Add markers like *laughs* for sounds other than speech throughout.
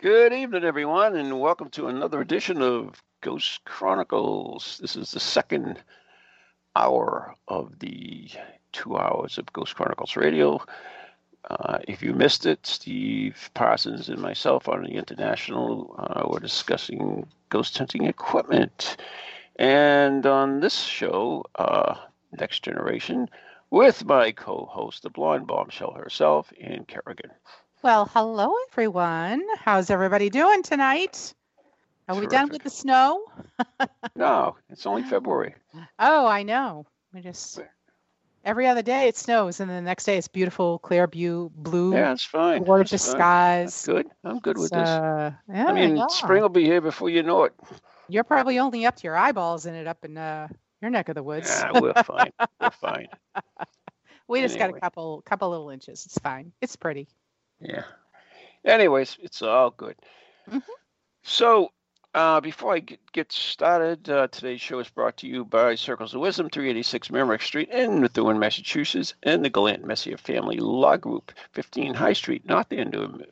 Good evening, everyone, and welcome to another edition of Ghost Chronicles. This is the second hour of the two hours of Ghost Chronicles Radio. Uh, if you missed it, Steve Parsons and myself on the International uh, were discussing ghost hunting equipment. And on this show, uh, Next Generation, with my co host, the blonde bombshell herself, Ann Kerrigan. Well, hello everyone. How's everybody doing tonight? Are we done with Terrific. the snow? No, it's only February. *laughs* Oh, I know. We just every other day it snows, and then the next day it's beautiful, clear, bu- blue, Yeah, it's fine. gorgeous It's fine. skies. That's good. I'm good with this. yeah, I mean, yeah. spring will be here before you know it. You're probably only up to your eyeballs in it up in uh, your neck of the woods. Yeah, we're fine. We're fine. *laughs* we just got anyway. a couple couple little inches. It's fine. It's pretty. Yeah. Anyways, it's all good. Mhm. So, uh, before I get, get started, uh, today's show is brought to you by Circles of Wisdom, 386 Merrimack Street in Methuen, Massachusetts, and the Gallant Messier Family Law Group, 15 High Street, North Andover,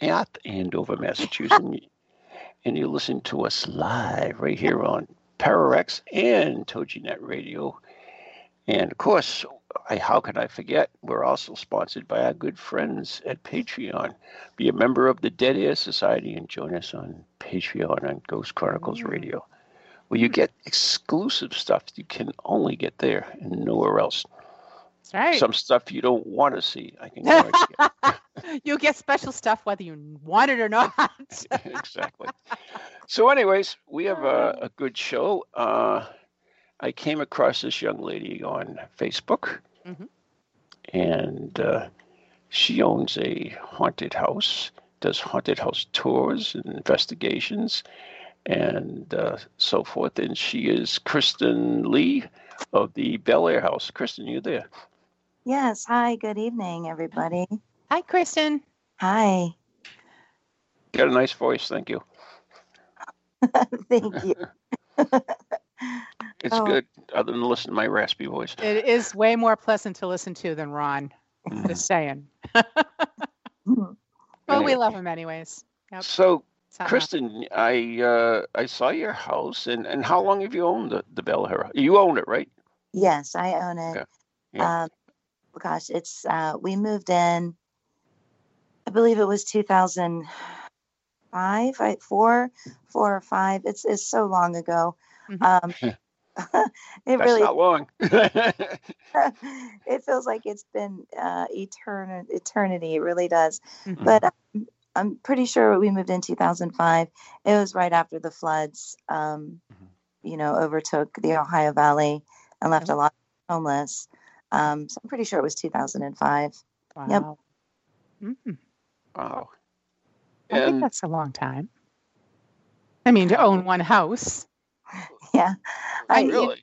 North Andover, Massachusetts. *laughs* and you listen to us live right here on ParaX and TogiNet Radio. And of course, I, how can I forget? We're also sponsored by our good friends at Patreon. Be a member of the Dead Air Society and join us on Patreon on Ghost Chronicles Radio, where you get exclusive stuff you can only get there and nowhere else. That's right. Some stuff you don't want to see. I can guarantee. *laughs* *laughs* You'll get special stuff whether you want it or not. *laughs* exactly. So, anyways, we have a, a good show. Uh, I came across this young lady on Facebook, Mhm. and uh, she owns a haunted house, does haunted house tours and investigations, and uh, so forth. And she is Kristen Lee of the Bellaire House. Kristen, you there? Yes. Hi. Good evening, everybody. Hi, Kristen. Hi. Got a nice voice, thank you. *laughs* Thank you. *laughs* It's Oh. good, other than listening to my raspy voice. It is way more pleasant to listen to than Ron. Mhm. Just saying. *laughs* But we love him anyways. Yep. So, It's not Kristen, I uh, I saw your house, and, and how long have you owned the, the Bellaire? You own it, right? yes, I own it. Okay. Yeah. Um, gosh, it's uh, we moved in. I believe it was 2005, I, four, four or five. It's it's so long ago. Mhm. Um, *laughs* *laughs* it That's really not long. *laughs* *laughs* it feels like it's been uh, etern- eternity. It really does. Mhm. But um, I'm pretty sure we moved in 2005. It was right after the floods, um, Mhm. you know, overtook the Ohio Valley and left a lot homeless. Um, so I'm pretty sure it was 2005. wow. Yep. Mhm. wow. I think that's a long time. I mean, to own one house. *laughs* Yeah. I really,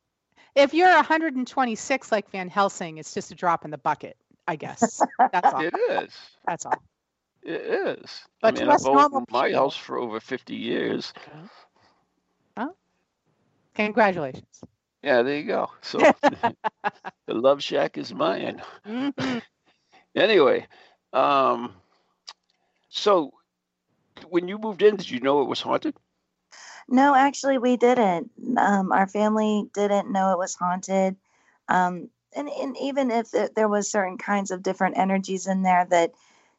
If you're 126 like Van Helsing, it's just a drop in the bucket, I guess. That's all. it is. That's all. It is. But I mean, I've owned my people- house for over 50 years. Congratulations. Yeah, there you go. So *laughs* the Love Shack is mine. Mhm. *laughs* Anyway, um, so when you moved in, did you know it was haunted? No, actually, we didn't. Um, our family didn't know it was haunted. Um, and, and even if it, there was certain kinds of different energies in there that,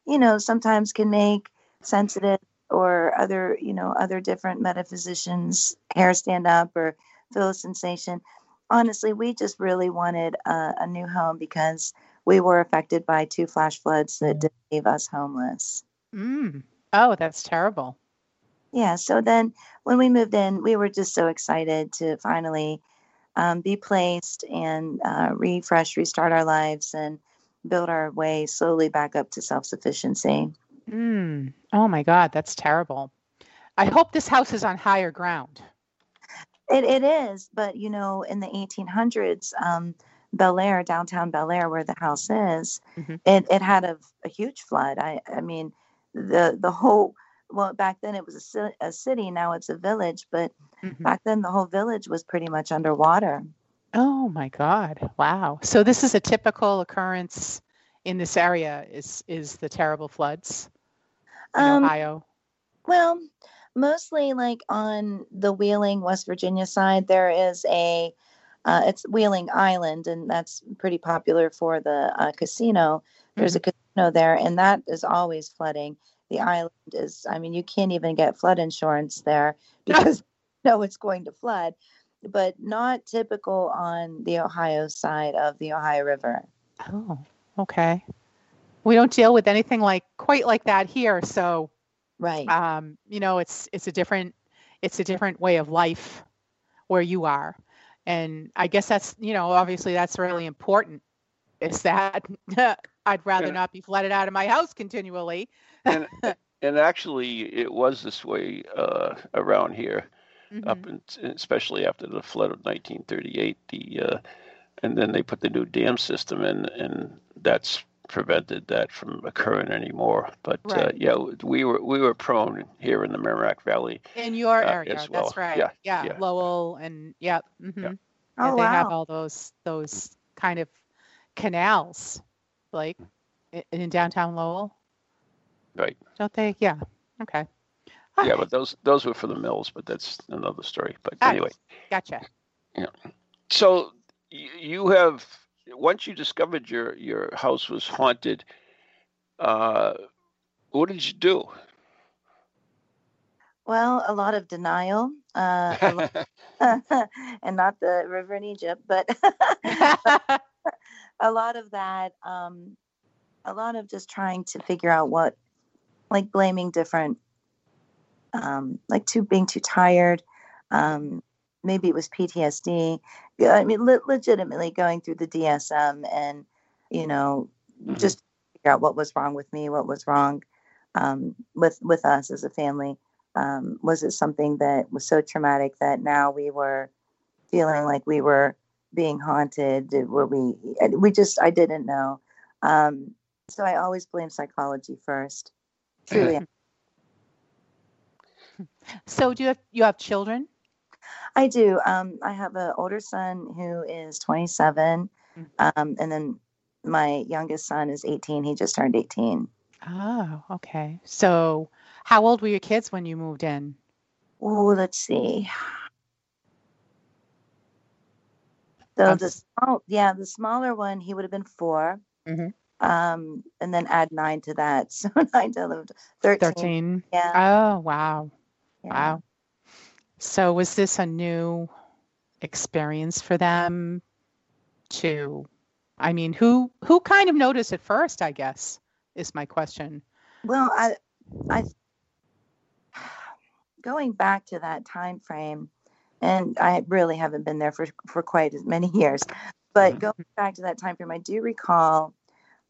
you know, sometimes can make sensitive or other, you know, other different metaphysicians hair stand up or feel a sensation. Honestly, we just really wanted a, a new home because we were affected by two flash floods that leave us homeless. Mm. Oh, that's terrible. Yeah. So then when we moved in, we were just so excited to finally um, be placed and uh, refresh, restart our lives and build our way slowly back up to self sufficiency. Mm. Oh my God, that's terrible. I hope this house is on higher ground. It, it is, but you know, in the 1800s, um, Bellaire, downtown Bellaire, where the house is, Mhm. it, it had a, a huge flood. I, I mean, the the whole well back then it was a, a city, now it's a village, but Mhm. back then the whole village was pretty much underwater. Oh my God. Wow. So this is a typical occurrence in this area is is the terrible floods in Um, Ohio. Well, mostly like on the Wheeling, West Virginia side, there is a uh, it's Wheeling Island, and that's pretty popular for the uh, casino. There's a casino there, and that is always flooding. The island is, I mean, you can't even get flood insurance there *laughs* because you know it's going to flood, but not typical on the Ohio side of the Ohio River. Oh, okay. We don't deal with anything like quite like that here, so Right. um, you know, it's it's a different it's a different way of life where you are, and I guess that's you know obviously that's really important. Is that *laughs* I'd rather Yeah. not be flooded out of my house continually. And *laughs* and actually it was this way uh, around here up Mhm. in, especially after the flood of 1938 the uh, and then they put the new dam system in and that's prevented that from occurring anymore but uh, yeah we were we were prone here in the Merrimack Valley In your uh, area, as well. that's right. Yeah, Yeah, yeah. Lowell and yeah, mhm. Oh they have all those those kind of canals, like i- in downtown Lowell, right don't they? Yeah. Okay. All yeah right, but those those were for the mills but that's another story but all right, anyway Gotcha. Yeah. So you have once you discovered your your house was haunted uh what did you do Well, a lot of denial, uh, lot *laughs* *laughs* and not the river in Egypt, but *laughs* a lot of that, um, a lot of just trying to figure out what, like blaming different, um, like too being too tired. Um, maybe it was PTSD. I mean, le- legitimately going through the DSM and, you know, Mhm. just figure out what was wrong with me, what was wrong um, with with us as a family. Um, was it something that was so traumatic that now we were feeling like we were being haunted? Were we? We just I didn't know. Um, so I always blame psychology first. Truly, *laughs* so do you have you have children? I do. Um, I have an older son who is 27, Mm. um, and then my youngest son is 18. He just turned 18. Oh, okay. So how old were your kids when you moved in? Oh, let's see. So Um, the small, yeah, the smaller one, he would have been 4 Mhm. Um, and then add nine to that, *laughs* so nine to 11, 13. 13. Yeah, Oh, wow. yeah. Wow. So was this a new experience for them to I mean, who who kind of noticed at first, I guess, is my question. Well, I, I, going back to that time frame, and I really haven't been there for for quite as many *laughs* years, but Mhm. going back to that time frame, I do recall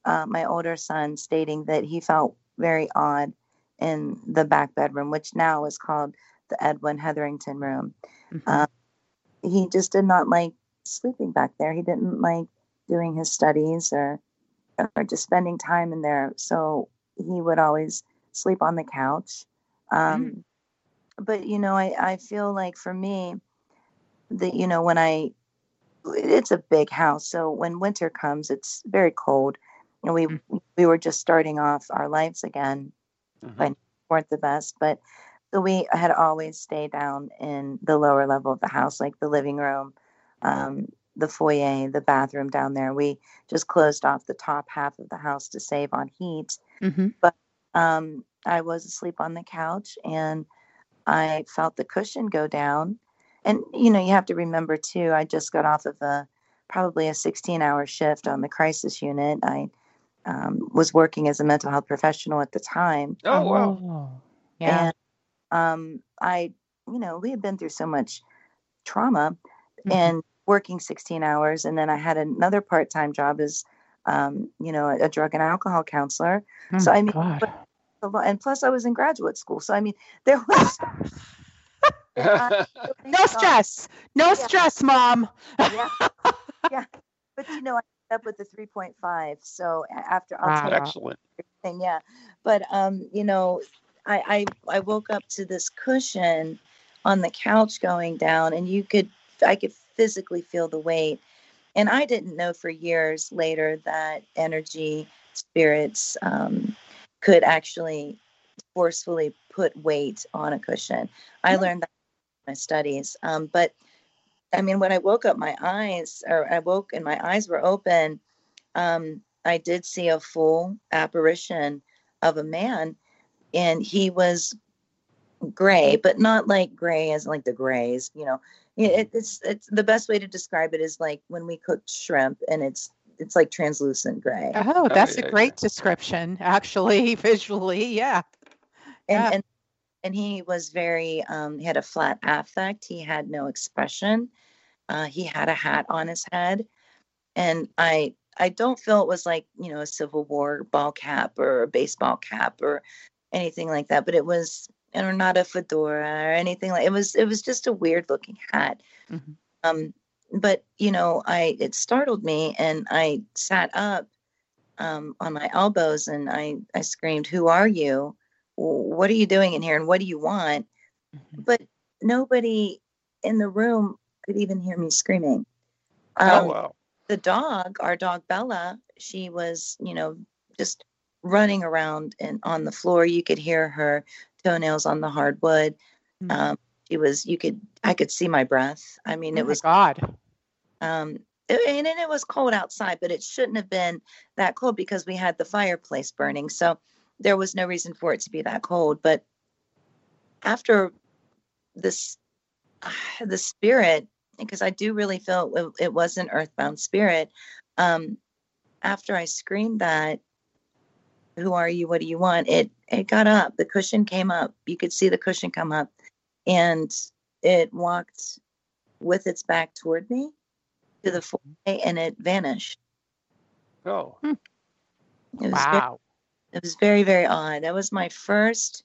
uh, my older son stating that he felt very odd in the back bedroom, which now is called the Edwin Hetherington room. Mhm. Uh, he just did not like sleeping back there. He didn't like doing his studies or or just spending time in there. So he would always sleep on the couch. Um, But you know, I I feel like for me, that you know when I it's a big house, so when winter comes, it's very cold. And we we were just starting off our lives again, Mhm. weren't the best, but so we had always stayed down in the lower level of the house, like the living room, um, the foyer, the bathroom down there. We just closed off the top half of the house to save on heat. Mhm. Um, I was asleep on the couch and I felt the cushion go down. And you know, you have to remember too, I just got off of a probably a 16 hour shift on the crisis unit. I um, was working as a mental health professional at the time. oh wow Oh, yeah. And um, I, you know, we had been through so much trauma Mhm. and working 16 hours. And then I had another part time job as, um, you know, a drug and alcohol counselor. Oh so I mean, God. a lot. And plus, I was in graduate school, so I mean, there was. I *laughs* really *laughs* No stress. No Yeah. stress, mom. Yeah, *laughs* yeah. But you know, I ended up with a 3.5. So after I'll Wow. Excellent. everything, yeah. But um, you know, I, I I woke up to this cushion on the couch going down, and you could I could physically feel the weight. And I didn't know for years later that energy spirits um, could actually forcefully put weight on a cushion. I learned that in my studies. Um, but I mean, when I woke up, my eyes, or I woke and my eyes were open, um, I did see a full apparition of a man, and he was gray, but not like gray as like the grays, you know. It, it's it's the best way to describe it is like when we cook shrimp, and it's it's like translucent gray. Oh, that's yeah, a yeah. great description, actually, *laughs* visually. Yeah. and Yeah. and and he was very um he had a flat affect. He had no expression. Uh he had a hat on his head. And i i don't feel it was like you know a civil war ball cap or a baseball cap or anything like that but it was or not a fedora or anything like it was it was just a weird looking hat. Mhm. um but you know i it startled me and i sat up um, on my elbows and i i screamed who are you what are you doing in here and what do you want Mhm. but nobody in the room could even hear me screaming oh um, wow. the dog our dog bella she was you know just running around and on the floor you could hear her toenails on the hardwood Mhm. um, she was you could i could see my breath i mean Oh it was God. um and, and it was cold outside but it shouldn't have been that cold because we had the fireplace burning so there was no reason for it to be that cold but after this *sighs* the spirit because i do really feel it, it was an earthbound spirit um after i screamed that who are you? What do you want? it it got up. The cushion came up. You could see the cushion come up. And it walked with its back toward me to the foyer and it vanished. Oh. it was very, Wow. It was very very odd. That was my first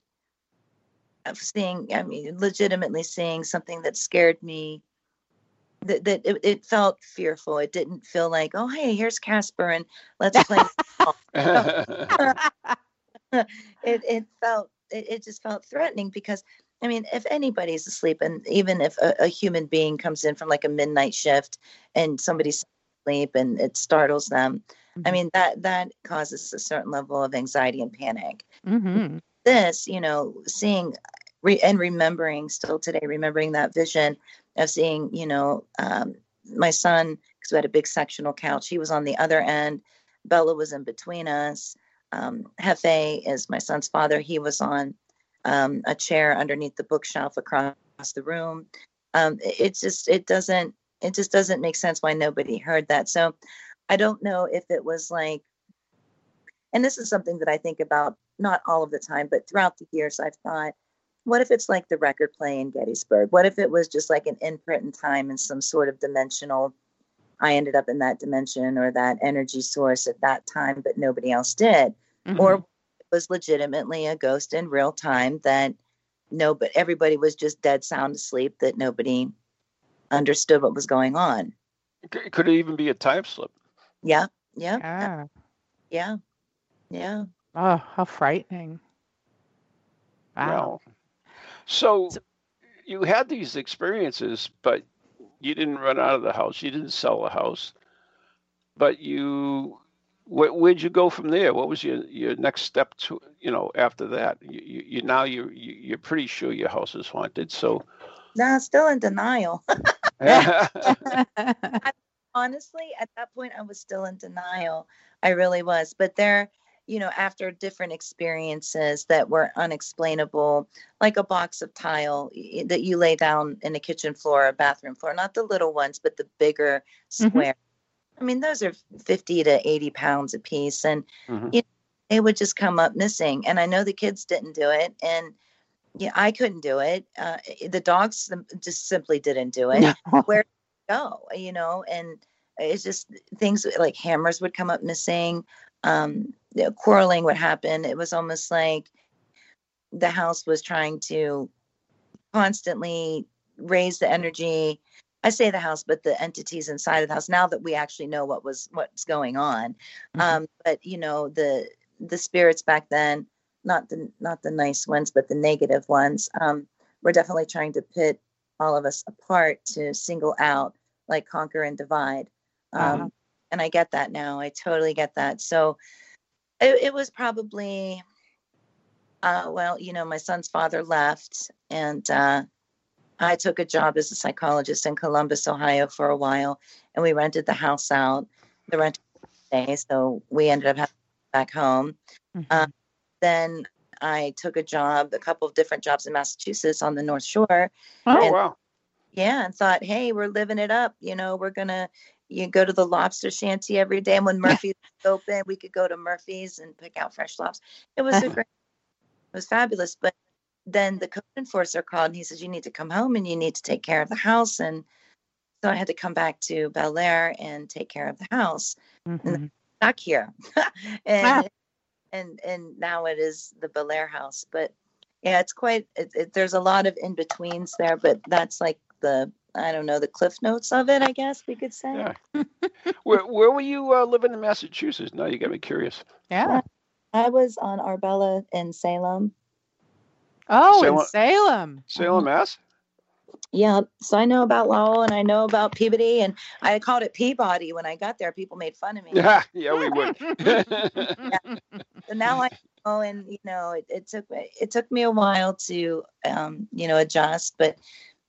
of seeing i mean legitimately seeing something that scared me that, that it, it felt fearful. It didn't feel like oh hey here's casper and let's play *laughs* *laughs* it, it felt it, it just felt threatening because i mean if anybody's asleep and even if a, a human being comes in from like a midnight shift and somebody's asleep and it startles them i Mhm. mean that that causes a certain level of anxiety and panic. Mhm. this you know seeing re- and remembering still today remembering that vision of seeing you know um, my son because we had a big sectional couch he was on the other end. Bella was in between us. Um, hefe is my son's father. He was on um, a chair underneath the bookshelf across the room. Um, it, it just it doesn't it just doesn't make sense why nobody heard that. So i don't know if it was like and this is something that i think about not all of the time, but throughout the years, I've thought, what if it's like the record play in Gettysburg? What if it was just like an imprint in time in some sort of dimensional? I ended up in that dimension or that energy source at that time, but nobody else did. Mhm. Or it was legitimately a ghost in real time that no, but everybody was just dead sound asleep that nobody understood what was going on. C- Could it even be a time slip? Uh, yeah, yeah, yeah. yeah, yeah. Oh, how frightening. Wow. Wow. So you had these experiences, but you didn't run out of the house. You didn't sell the house. But you, where, where'd you go from there? What was your, your next step to, you know, after that? You, you, you now you, you you're pretty sure your house is haunted. So No, still in denial. *laughs* *laughs* honestly at that point i was still in denial. I really was. But there you know after different experiences that were unexplainable like a box of tile that you lay down in a kitchen floor or bathroom floor not the little ones but the bigger Mhm. square. I mean those are 50 to 80 pounds a piece and Mhm. you know, they would just come up missing. And i know the kids didn't do it and yeah i couldn't do it. Uh, the dogs just simply didn't do it. Where go you know and it's just things like hammers would come up missing um you know, quarreling would happen it was almost like the house was trying to constantly raise the energy. I say the house, but the entities inside of the house. Now that we actually know what was what's going on, Mhm. um, but you know the the spirits back then, not the not the nice ones, but the negative ones, um, were definitely trying to pit all of us apart to single out, like conquer and divide. Um, Uh-huh. And I get that now. I totally get that. So it, it was probably uh, well, you know, my son's father left, and uh, I took a job as a psychologist in Columbus, Ohio, for a while, and we rented the house out. The rent day, so we ended up having back home. Mhm. Uh, Then I took a job, a couple of different jobs in Massachusetts on the North Shore. Oh and- wow. Yeah, and thought, hey, we're living it up. You know, we're gonna you go to the lobster shanty every day. And when *laughs* Murphy's open, we could go to Murphy's and pick out fresh lobster. It was a *laughs* great, it was fabulous. But then the code enforcer called and he says, you need to come home and you need to take care of the house. And so I had to come back to Bellaire and take care of the house. Mhm. Stuck here, *laughs* and Ah. and and now it is the Bellaire house. But yeah, it's quite. It, it, there's a lot of in betweens there, but that's like the I don't know the cliff notes of it. I guess we could say. Yeah. *laughs* where where were you uh, living in Massachusetts? Now you got me curious. Yeah. I was on Arbella in Salem. Oh, Salem- in Salem. Salem, Mass. Yeah, so I know about Lowell and I know about Peabody, and I called it Peabody when I got there. People made fun of me. *laughs* Yeah, yeah, we would. *laughs* So now I know, and you know, it, it took me it took me a while to um, you know adjust, but it,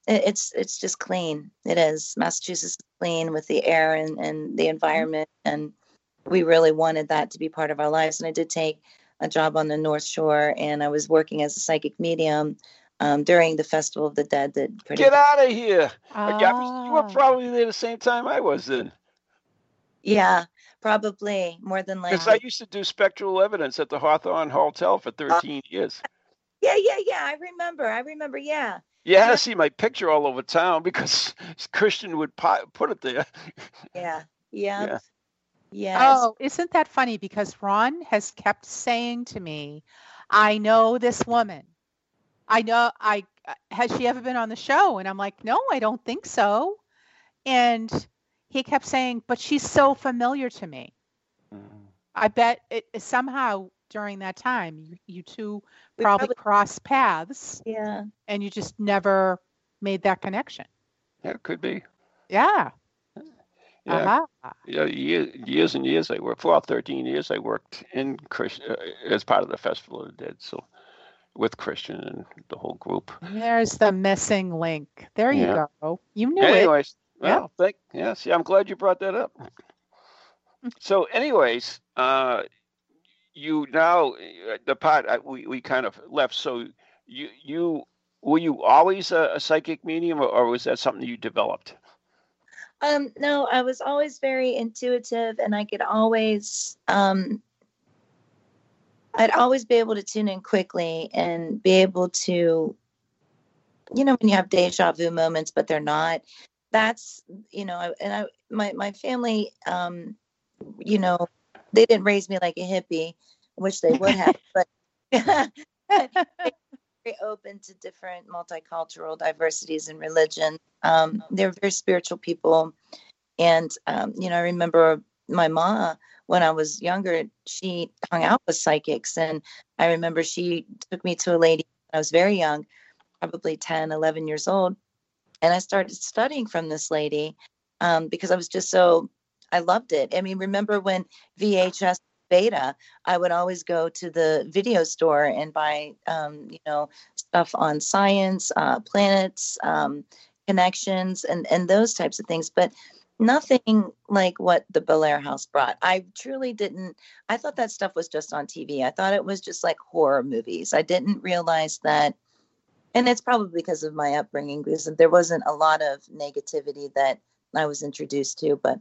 it's it's just clean. It is Massachusetts is clean with the air and and the environment, and we really wanted that to be part of our lives. And I did take a job on the North Shore, and I was working as a psychic medium um, during the Festival of the Dead. That pretty Get out of here! You were Ah. probably there the same time I was then. yeah, probably more than Because likely. I used to do spectral evidence at the Hawthorne Hotel for 13 years. Yeah, yeah, yeah. I remember. I remember. Yeah. You had Yeah. to see my picture all over town because *laughs* Christian would pi- put it there. Yeah. *laughs* Yeah. Yeah. Yes. Oh, isn't that funny? Because Ron has kept saying to me, I know this woman. I know I uh, has she ever been on the show? And I'm like, no, I don't think so. And he kept saying, but she's so familiar to me. I bet it somehow during that time you, you two probably probably- crossed paths Yeah. and you just never made that connection. Yeah, it could be. Yeah. Yeah, Uh-huh. yeah years, years and years I worked. For about 13 years, I worked in Christ, uh, as part of the Festival of the Dead. So with Christian and the whole group. There's the missing link. There you Yeah. go. You knew it. anyways, Yeah. well, thank yeah. See, I'm glad you brought that up. *laughs* so, anyways, uh, you now uh, the part uh, we we kind of left. So, you you were you always a, a psychic medium, or, or was that something you developed? Um, no, I was always very intuitive and I could always um I'd always be able to tune in quickly and be able to you know when you have deja vu moments but they're not that's you know and I my my family um you know they didn't raise me like a hippie which they would have but *laughs* very open to different multicultural diversities and religion. Um, they're very spiritual people. And, um, you know, I remember my mom, when I was younger, she hung out with psychics. And I remember she took me to a lady when I was very young, probably 10, 11 years old. And I started studying from this lady um, because I was just so, I loved it. I mean, remember when VHS beta, I would always go to the video store and buy, um, you know, stuff on science, uh, planets, um, connections, and and those types of things. But nothing like what the Bellaire House brought. I truly didn't. I thought that stuff was just on TV. I thought it was just like horror movies. I didn't realize that. And it's probably because of my upbringing, because there wasn't a lot of negativity that I was introduced to, but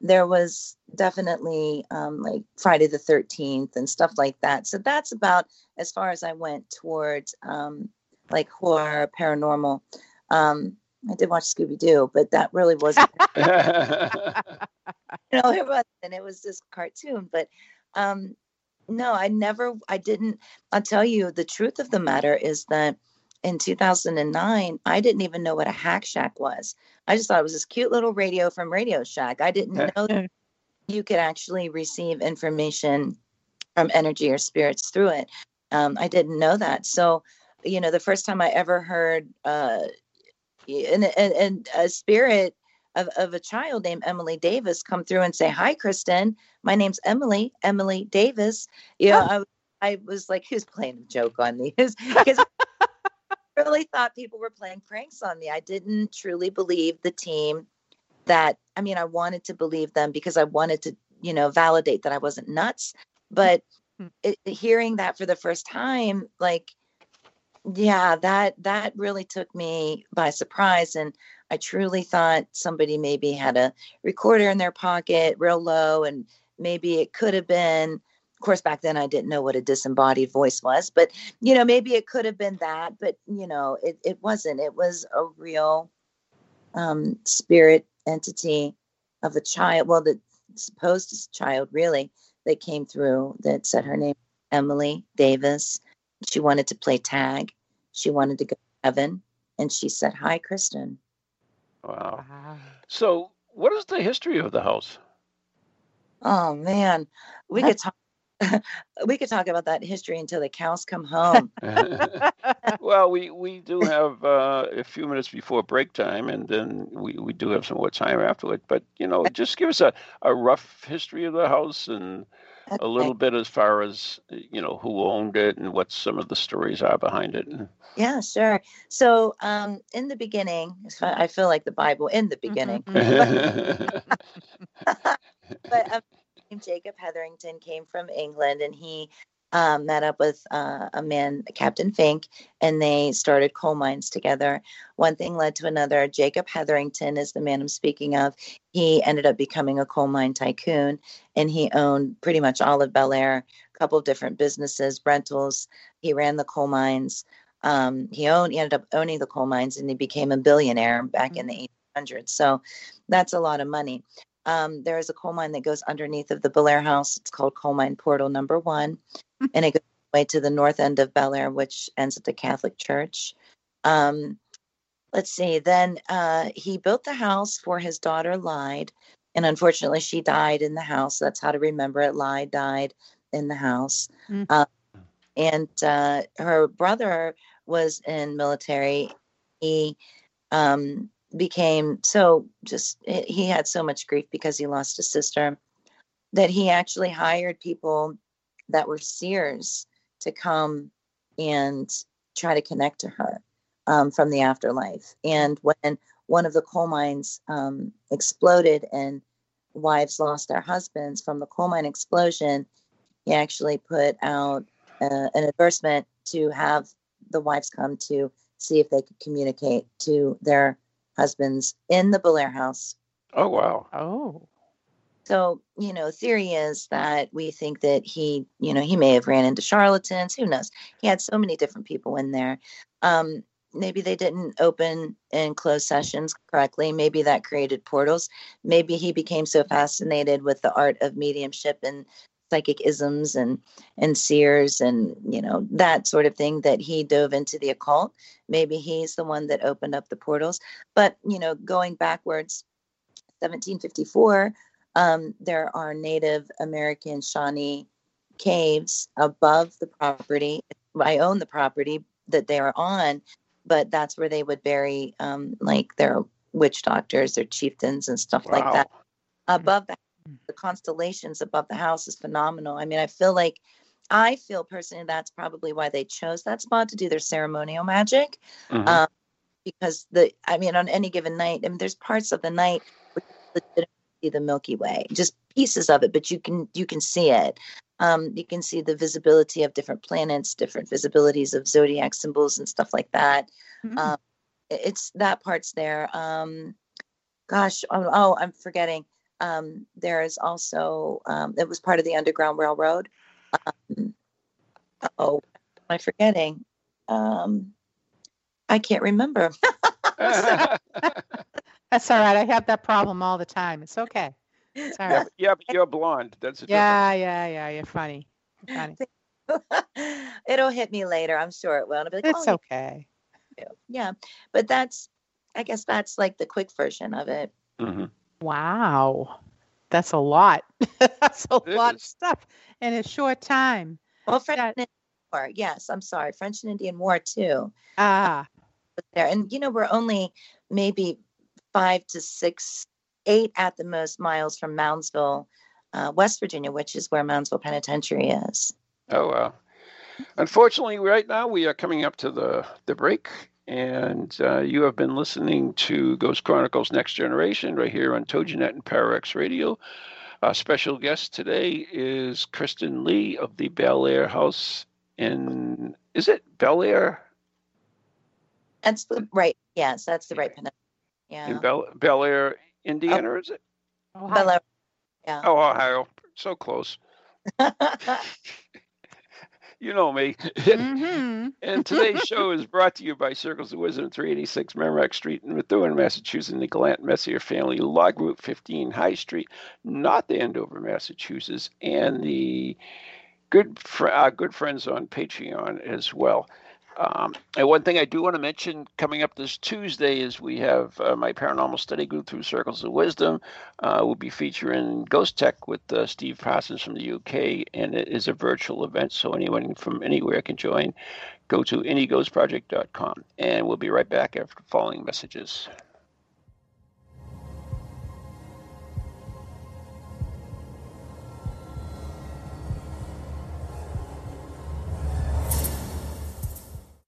there was definitely um, like Friday the 13th and stuff like that. So that's about as far as I went towards um, like horror, paranormal. Um, I did watch Scooby Doo, but that really wasn't, *laughs* *laughs* you know, it wasn't. It was just cartoon. But um, no, I never, I didn't. I'll tell you the truth of the matter is that in 2009, I didn't even know what a hack shack was. I just thought it was this cute little radio from Radio Shack. I didn't know that you could actually receive information from energy or spirits through it. Um, I didn't know that. So, you know, the first time I ever heard uh, and, and, a spirit of, of a child named Emily Davis come through and say, Hi, Kristen. My name's Emily, Emily Davis. Yeah, oh. I, I was like, *laughs* Who's playing a joke on me? Because I really thought people were playing pranks on me. I didn't truly believe the team that, I mean, I wanted to believe them because I wanted to, you know, validate that I wasn't nuts. But hmm. it, hearing that for the first time, like, yeah, that that really took me by surprise and I truly thought somebody maybe had a recorder in their pocket real low and maybe it could have been course back then I didn't know what a disembodied voice was, but you know, maybe it could have been that, but you know, it, it wasn't. It was a real um, spirit entity of a child, well, the supposed child really that came through that said her name Emily Davis she wanted to play tag. She wanted to go to heaven. And she said, Hi, Kristen. Wow. So, what is the history of the house? Oh, man. We could talk. *laughs* we could talk about that history until the cows come home. *laughs* well, we, we do have uh, a few minutes before break time, and then we, we do have some more time afterward. But, you know, just give us a, a rough history of the house and Okay. a little bit as far as you know who owned it and what some of the stories are behind it. Yeah, sure. So um, in the beginning, I feel like the Bible in the beginning. Mm-hmm. *laughs* but um, Jacob Hetherington came from England, and he um, met up with uh, a man, Captain Fink, and they started coal mines together. One thing led to another. Jacob Hetherington is the man I'm speaking of. He ended up becoming a coal mine tycoon, and he owned pretty much all of Bellaire, a couple of different businesses, rentals. He ran the coal mines. Um, he owned. He ended up owning the coal mines, and he became a billionaire back in the 1800s. So that's a lot of money. Um, there is a coal mine that goes underneath of the Bellaire house. It's called Coal Mine Portal Number One *laughs* and it goes way to the north end of Bellaire, which ends at the Catholic Church. Um, let's see. Then uh, he built the house for his daughter, Lyde, and unfortunately, she died in the house. That's how to remember it. Lyde died in the house, mm-hmm. um, and uh, her brother was in military. He um, became so just he had so much grief because he lost a sister that he actually hired people that were seers to come and try to connect to her um, from the afterlife. And when one of the coal mines um, exploded and wives lost their husbands from the coal mine explosion, he actually put out uh, an advertisement to have the wives come to see if they could communicate to their husbands in the Bellaire house. Oh, wow. Oh. So, you know, theory is that we think that he, you know, he may have ran into charlatans. Who knows? He had so many different people in there. Um, maybe they didn't open and close sessions correctly. Maybe that created portals. Maybe he became so fascinated with the art of mediumship and psychic isms and and seers and you know that sort of thing that he dove into the occult maybe he's the one that opened up the portals but you know going backwards 1754 um, there are Native American Shawnee caves above the property. I own the property that they are on, but that's where they would bury um, like their witch doctors, their chieftains, and stuff wow. like that. Above the, the constellations above the house is phenomenal. I mean, I feel like I feel personally that's probably why they chose that spot to do their ceremonial magic. Mm-hmm. Um, because the, I mean, on any given night, I mean, there's parts of the night see the Milky Way, just pieces of it, but you can you can see it. Um, you can see the visibility of different planets, different visibilities of zodiac symbols and stuff like that. Mm-hmm. Um, it's that part's there. Um, gosh, oh, oh, I'm forgetting. Um, there is also um, it was part of the Underground Railroad. Um, oh, am I forgetting? Um, I can't remember. *laughs* That's all right. I have that problem all the time. It's okay. It's all right. Yeah, yeah but you're blonde. That's a yeah, yeah, yeah. You're funny. Funny. *laughs* It'll hit me later. I'm sure it will. And I'll be like, It's oh, okay. yeah. yeah. But that's, I guess that's like the quick version of it. hmm Wow. That's a lot. *laughs* That's a It lot of stuff in a short time. Well, French Yeah. and Indian War. Yes, I'm sorry. French and Indian War too. Ah, was there. And you know, we're only maybe five to six, eight at the most miles from Moundsville, uh, West Virginia, which is where Moundsville Penitentiary is. Oh wow. Unfortunately, right now we are coming up to the the break, and uh, you have been listening to Ghost Chronicles Next Generation right here on TogiNet and ParaX Radio. Our special guest today is Kristen Lee of the Bellaire House in is it Bellaire That's the right. Yes, that's the right peninsula. in Yeah. Bel Bellaire, Indiana, or is it? Ohio. Bella- yeah. Oh, Ohio, so close. *laughs* You know me. Mhm. *laughs* And today's *laughs* show is brought to you by Circles of Wisdom, 386 Merrimack Street in Methuen, Massachusetts, the Gallant Messier Family Law Group 15 High Street, North Andover, Massachusetts, and the good fr- uh, good friends on Patreon as well. Um, and one thing I do want to mention coming up this Tuesday is we have uh, my paranormal study group through Circles of Wisdom. Uh, we'll be featuring Ghost Tech with uh, Steve Parsons from the UK, and it is a virtual event, so anyone from anywhere can join. Go to neghostproject.com, and we'll be right back after following messages.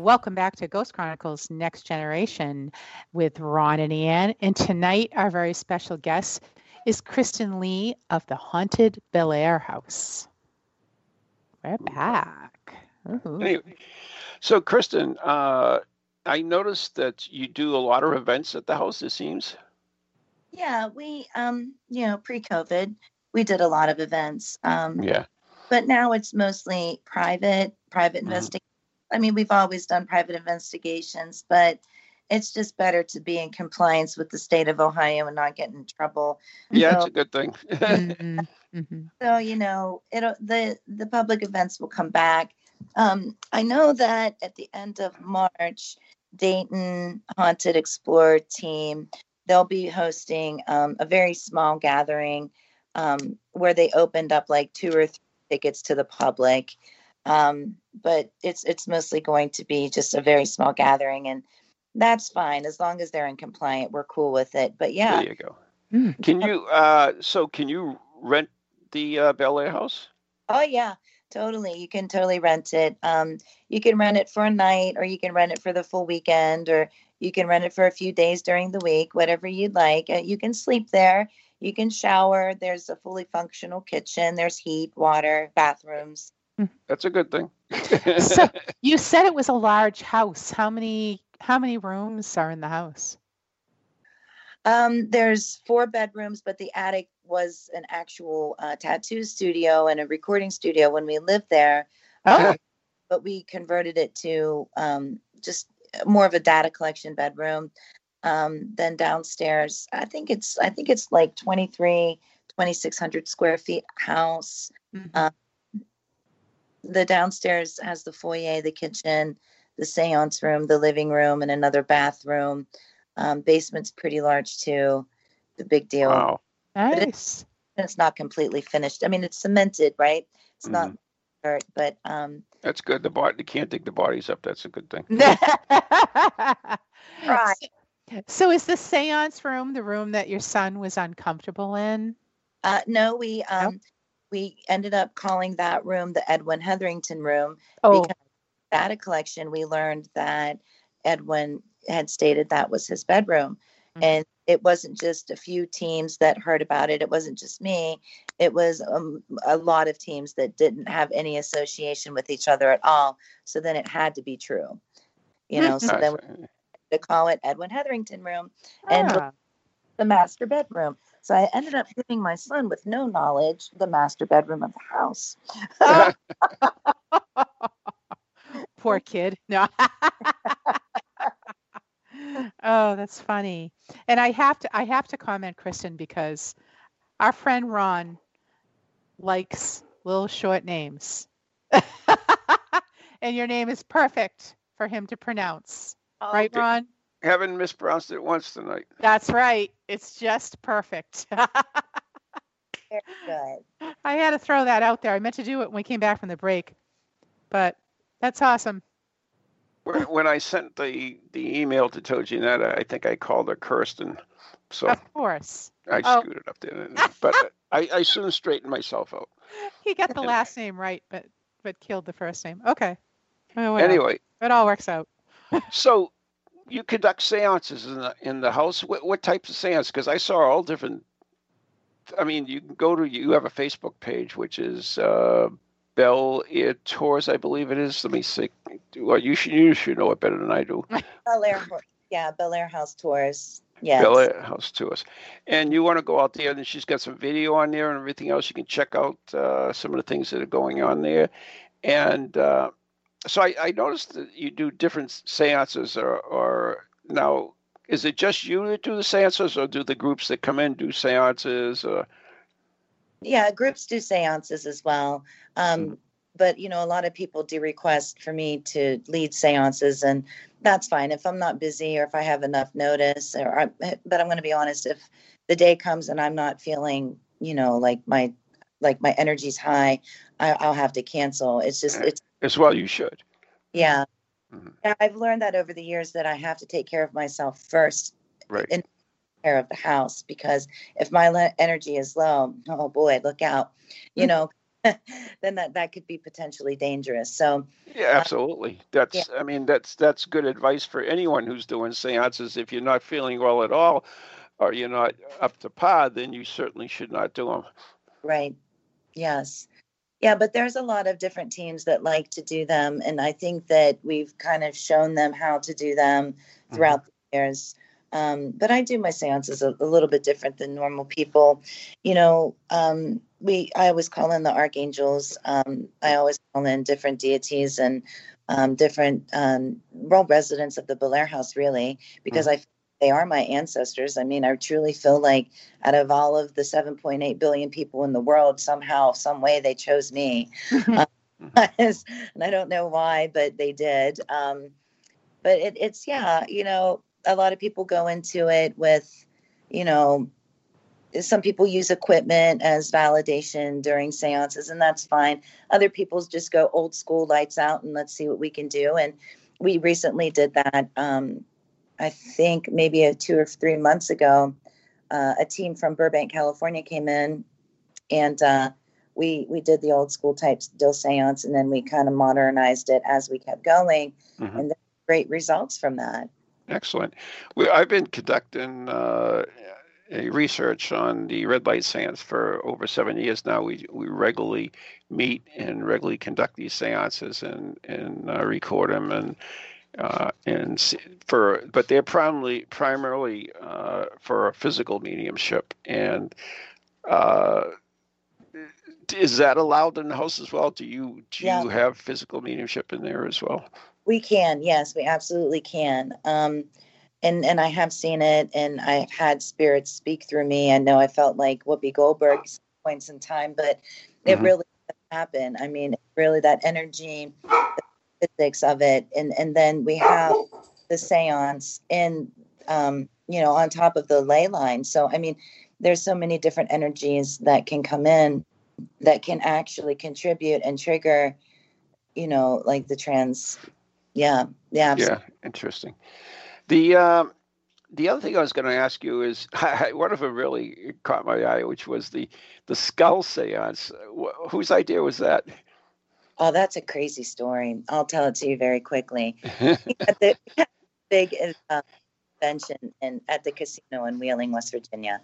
Welcome back to Ghost Chronicles Next Generation with Ron and Ian. And tonight, our very special guest is Kristen Lee of the Haunted Bellaire House. We're back. Anyway, so Kristen, uh, I noticed that you do a lot of events at the house. It seems. Yeah, we, um, you know, pre-COVID, we did a lot of events. Um, Yeah. but now it's mostly private, private Mhm. investigation. I mean, we've always done private investigations, but it's just better to be in compliance with the state of Ohio and not get in trouble. Yeah, So- it's a good thing. Mhm, *laughs* mhm. so you know it'll the the public events will come back um i know that at the end of march dayton haunted explorer team they'll be hosting um, a very small gathering um, where they opened up like two or three tickets to the public um, but it's it's mostly going to be just a very small gathering and that's fine as long as they're in compliant we're cool with it but yeah There you go. Mm. Can you? Uh, so can you rent the uh, Bellaire house? Oh yeah, totally. You can totally rent it. Um, you can rent it for a night, or you can rent it for the full weekend, or you can rent it for a few days during the week, whatever you'd like. Uh, you can sleep there. you can shower. There's a fully functional kitchen. There's heat, water, bathrooms. *laughs* That's a good thing. So *laughs* you said it was a large house. How many how many rooms are in the house? Um, there's four bedrooms, but the attic was an actual uh, tattoo studio and a recording studio when we lived there. Oh, but we converted it to um, just more of a data collection bedroom. Um, then downstairs, I think it's I think it's like 23, 2600 square feet house. mhm. Uh, The downstairs has the foyer, the kitchen, the seance room, the living room, and another bathroom. Um, basement's pretty large too. The big deal. wow. nice. And it's not completely finished. I mean, it's cemented, right? It's not Mm-hmm. dirt, but um, That's good. The body, you can't dig the bodies up. That's a good thing. *laughs* Right. So is the seance room the room that your son was uncomfortable in? Uh, no, we um, we ended up calling that room the Edwin Hetherington room Oh, because a collection. We learned that Edwin had stated that was his bedroom, Mhm. and it wasn't just a few teams that heard about it. It wasn't just me. It was um, a lot of teams that didn't have any association with each other at all. So then it had to be true, you know. So then we had to call it Edwin Hetherington room and ah, the master bedroom. So I ended up giving my son, with no knowledge, the master bedroom of the house. *laughs* poor kid. No. *laughs* oh, that's funny. And I have to I have to comment, Kristen, because our friend Ron likes little short names. *laughs* and your name is perfect for him to pronounce. right, Okay. Ron? Haven't mispronounced it once tonight. That's right. It's just perfect. Very good. I had to throw that out there. I meant to do it when we came back from the break. But that's awesome. When when I sent the the email to Tojinetta, I think I called her Kirsten. So Of course. I Oh. screwed it up there. But I, I soon straightened myself out. *laughs* He got the last name right, but but killed the first name. Okay. Oh, well, Anyway, it all works out. so you conduct seances in the in the house. What, what types of seances? Because I saw all different. I mean, you can go to you have a Facebook page which is uh, Bellaire Tours, I believe it is. Let me see. Well, you should you should know it better than I do. *laughs* Bellaire, yeah, Bellaire House Tours. Yes. Bellaire House Tours, and you want to go out there, and then she's got some video on there and everything else. You can check out uh, some of the things that are going on there, and uh, so I, I noticed that you do different seances, or, or now is it just you that do the seances, or do the groups that come in do seances? Or Yeah, groups do seances as well. Um, Mhm. But, you know, a lot of people do request for me to lead seances, and that's fine if I'm not busy or if I have enough notice. Or, I, but I'm going to be honest, if the day comes and I'm not feeling, you know, like my like my energy's high, I, I'll have to cancel. It's just it's as well, you should. yeah. Mhm. I've learned that over the years that I have to take care of myself first Right. And- care of the house because if my le- energy is low, oh boy, look out, you know, *laughs* then that, that could be potentially dangerous. So, Yeah, absolutely. That's I mean that's that's good advice for anyone who's doing seances. If you're not feeling well at all, or you're not up to par, then you certainly should not do them. right. Yes. Yeah, but there's a lot of different teams that like to do them. And I think that we've kind of shown them how to do them throughout the years. Um, but I do my seances a, a little bit different than normal people. You know, um, we I always call in the archangels. Um, I always call in different deities and um, different um, residents of the Bellaire House, really, because I they are my ancestors. I mean, I truly feel like out of all of the 7.8 billion people in the world, somehow, some way, they chose me. *laughs* Uh, *laughs* *laughs* and I don't know why, but they did. Um, but it, it's yeah, you know, a lot of people go into it with, you know, some people use equipment as validation during seances, and that's fine. Other people just go old school, lights out, and let's see what we can do. And we recently did that. Um, I think maybe a two or three months ago, uh, a team from Burbank, California, came in, and uh, we we did the old school type still seance, and then we kind of modernized it as we kept going, Mhm. and great results from that. Excellent. We, I've been conducting uh, research on the red light seance for over seven years now. We we regularly meet and regularly conduct these seances and and uh, record them and uh, and for but they're primarily primarily uh, for physical mediumship and uh, is that allowed in the house as well? Do you do yeah. you have physical mediumship in there as well? We can, yes, we absolutely can. Um, and and I have seen it, and I've had spirits speak through me. I know I felt like Whoopi Goldberg points in time, but it mm-hmm. really happened. I mean, really that energy, physics of it, and and then we have the seance in, um, you know, on top of the ley line. So I mean, there's so many different energies that can come in that can actually contribute and trigger, you know, like the trans. Yeah, yeah, absolutely. yeah. Interesting. The um, the other thing I was going to ask you is *laughs* one of them really caught my eye, which was the the skull seance. Wh- whose idea was that? Oh, that's a crazy story. I'll tell it to you very quickly. *laughs* At the big uh, convention in, at the casino in Wheeling, West Virginia,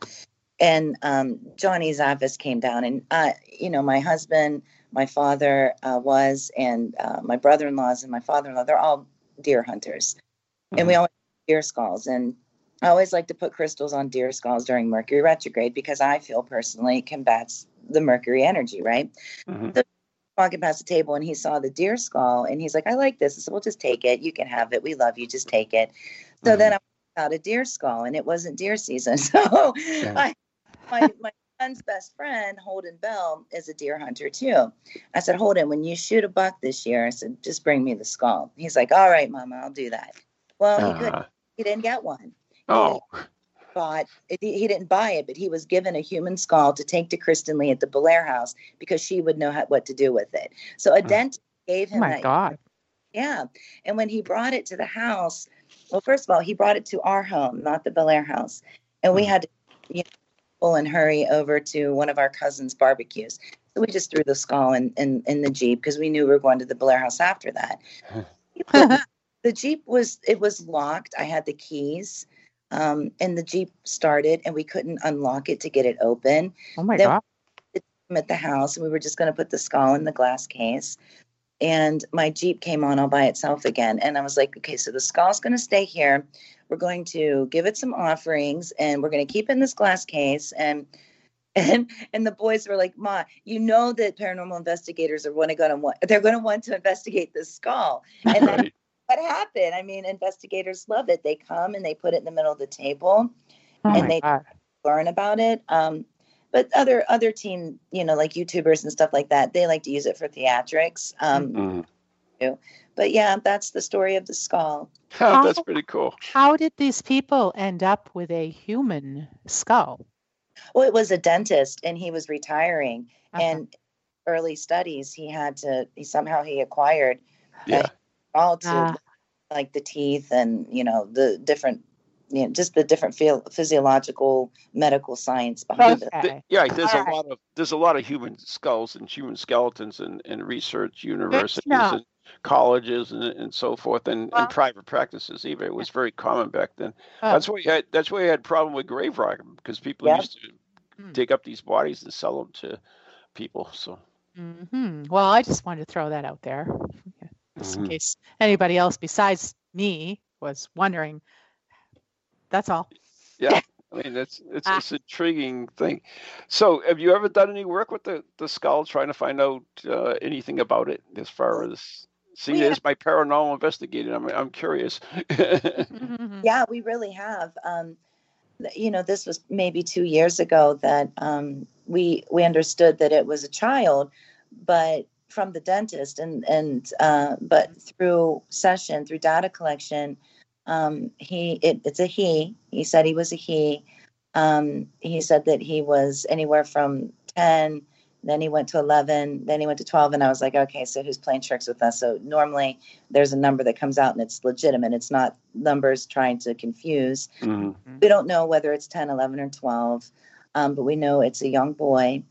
and um, Johnny Zaffis came down, and uh, you know, my husband, my father uh, was, and uh, my brother-in-laws and my father-in-law, they're all deer hunters, mm-hmm. and we mm-hmm. always deer skulls, and I always like to put crystals on deer skulls during Mercury retrograde because I feel personally it combats the Mercury energy, right? Mm-hmm. So walking past the table and he saw the deer skull and he's like, I like this. I said, Well, just take it. You can have it. We love you. Just take it. So mm-hmm. then I got a deer skull and it wasn't deer season. *laughs* So yeah. I my, my son's best friend, Holden Bell, is a deer hunter too. I said, Holden, when you shoot a buck this year, I said, just bring me the skull. He's like, all right, mama, I'll do that. Well, uh, he couldn't. Uh-huh. He didn't get one. Oh. Bought, he didn't buy it, but he was given a human skull to take to Kristen Lee at the Bellaire house because she would know how, what to do with it. So a dentist gave him oh my that. God. Yeah. And when he brought it to the house, well, first of all, he brought it to our home, not the Bellaire house. And we hmm. had to you know, and hurry over to one of our cousins' barbecues. So we just threw the skull in, in, in the Jeep because we knew we were going to the Bellaire house after that. *laughs* the Jeep was, it was locked. I had the keys. Um, and the Jeep started and we couldn't unlock it to get it open. Oh my then God. At the house, and we were just going to put the skull in the glass case and my Jeep came on all by itself again. And I was like, okay, so the skull's going to stay here. We're going to give it some offerings and we're going to keep it in this glass case. And *laughs* and and the boys were like, Ma, you know that paranormal investigators are going to go to want they're going to want to investigate this skull. And right. What happened? I mean, investigators love it. They come and they put it in the middle of the table oh and they God. learn about it. Um, but other other team, you know, like YouTubers and stuff like that, they like to use it for theatrics. Um, mm-hmm. But yeah, that's the story of the skull. Oh, *laughs* that's pretty cool. How did these people end up with a human skull? Well, it was a dentist, and he was retiring. Uh-huh. And early studies, he had to. He somehow he acquired yeah. All to uh, like the teeth and you know the different you know, just the different physiological medical science behind okay. it. Yeah, there's All a right. lot of there's a lot of human skulls and human skeletons and, and research universities and colleges and, and so forth and, well, and private practices even it was very common back then oh. that's why you had that's why you had problem with grave robbing because people yep. used to hmm. dig up these bodies and sell them to people so mm-hmm. well i just wanted to throw that out there just mm-hmm. in case anybody else besides me was wondering that's all yeah *laughs* I mean, it's it's ah. it's intriguing thing. So, have you ever done any work with the the skull, trying to find out uh, anything about it as far as See, we there's my paranormal investigating. I'm I'm curious. *laughs* yeah, we really have. Um, you know, this was maybe two years ago that um, we we understood that it was a child, but from the dentist, and and uh, but through session, through data collection, um, he it, it's a he. He said he was a he. Um, he said that he was anywhere from ten then he went to 11 then he went to 12 and i was like okay so who's playing tricks with us so normally there's a number that comes out and it's legitimate it's not numbers trying to confuse mm-hmm. we don't know whether it's 10 11 or 12 um, but we know it's a young boy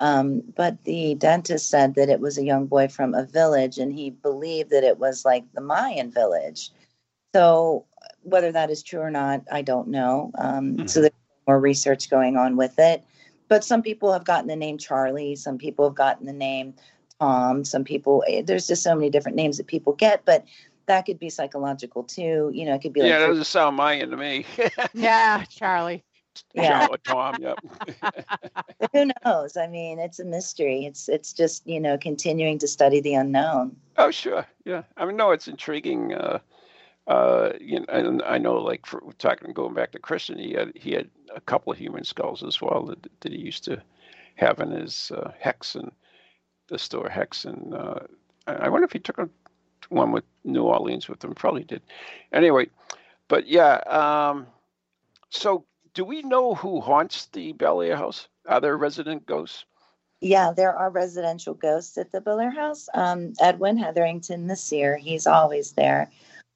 um, but the dentist said that it was a young boy from a village and he believed that it was like the mayan village so whether that is true or not i don't know um, mm-hmm. so there's more research going on with it. But some people have gotten the name Charlie. Some people have gotten the name Tom. Some people, eh, there's just so many different names that people get. But that could be psychological too. You know, it could be like yeah, that doesn't sound Mayan to me. *laughs* Yeah, Charlie. *laughs* Yeah. Tom, yep. *laughs* who knows? I mean, it's a mystery. It's it's just you know continuing to study the unknown. oh, sure. Yeah. I mean, no, it's intriguing. Uh, uh, you know, and I know, like, for talking going back to Christian, he had he had a couple of human skulls as well that, that he used to have in his uh, hex and the store hex. And uh, I I wonder if he took a, one with New Orleans with him. Probably did. Anyway, but yeah. Um, so, do we know who haunts the Bellaire house? Are there resident ghosts? Yeah, there are residential ghosts at the Bellaire House. Um, Edwin Hetherington, the seer, he's always there.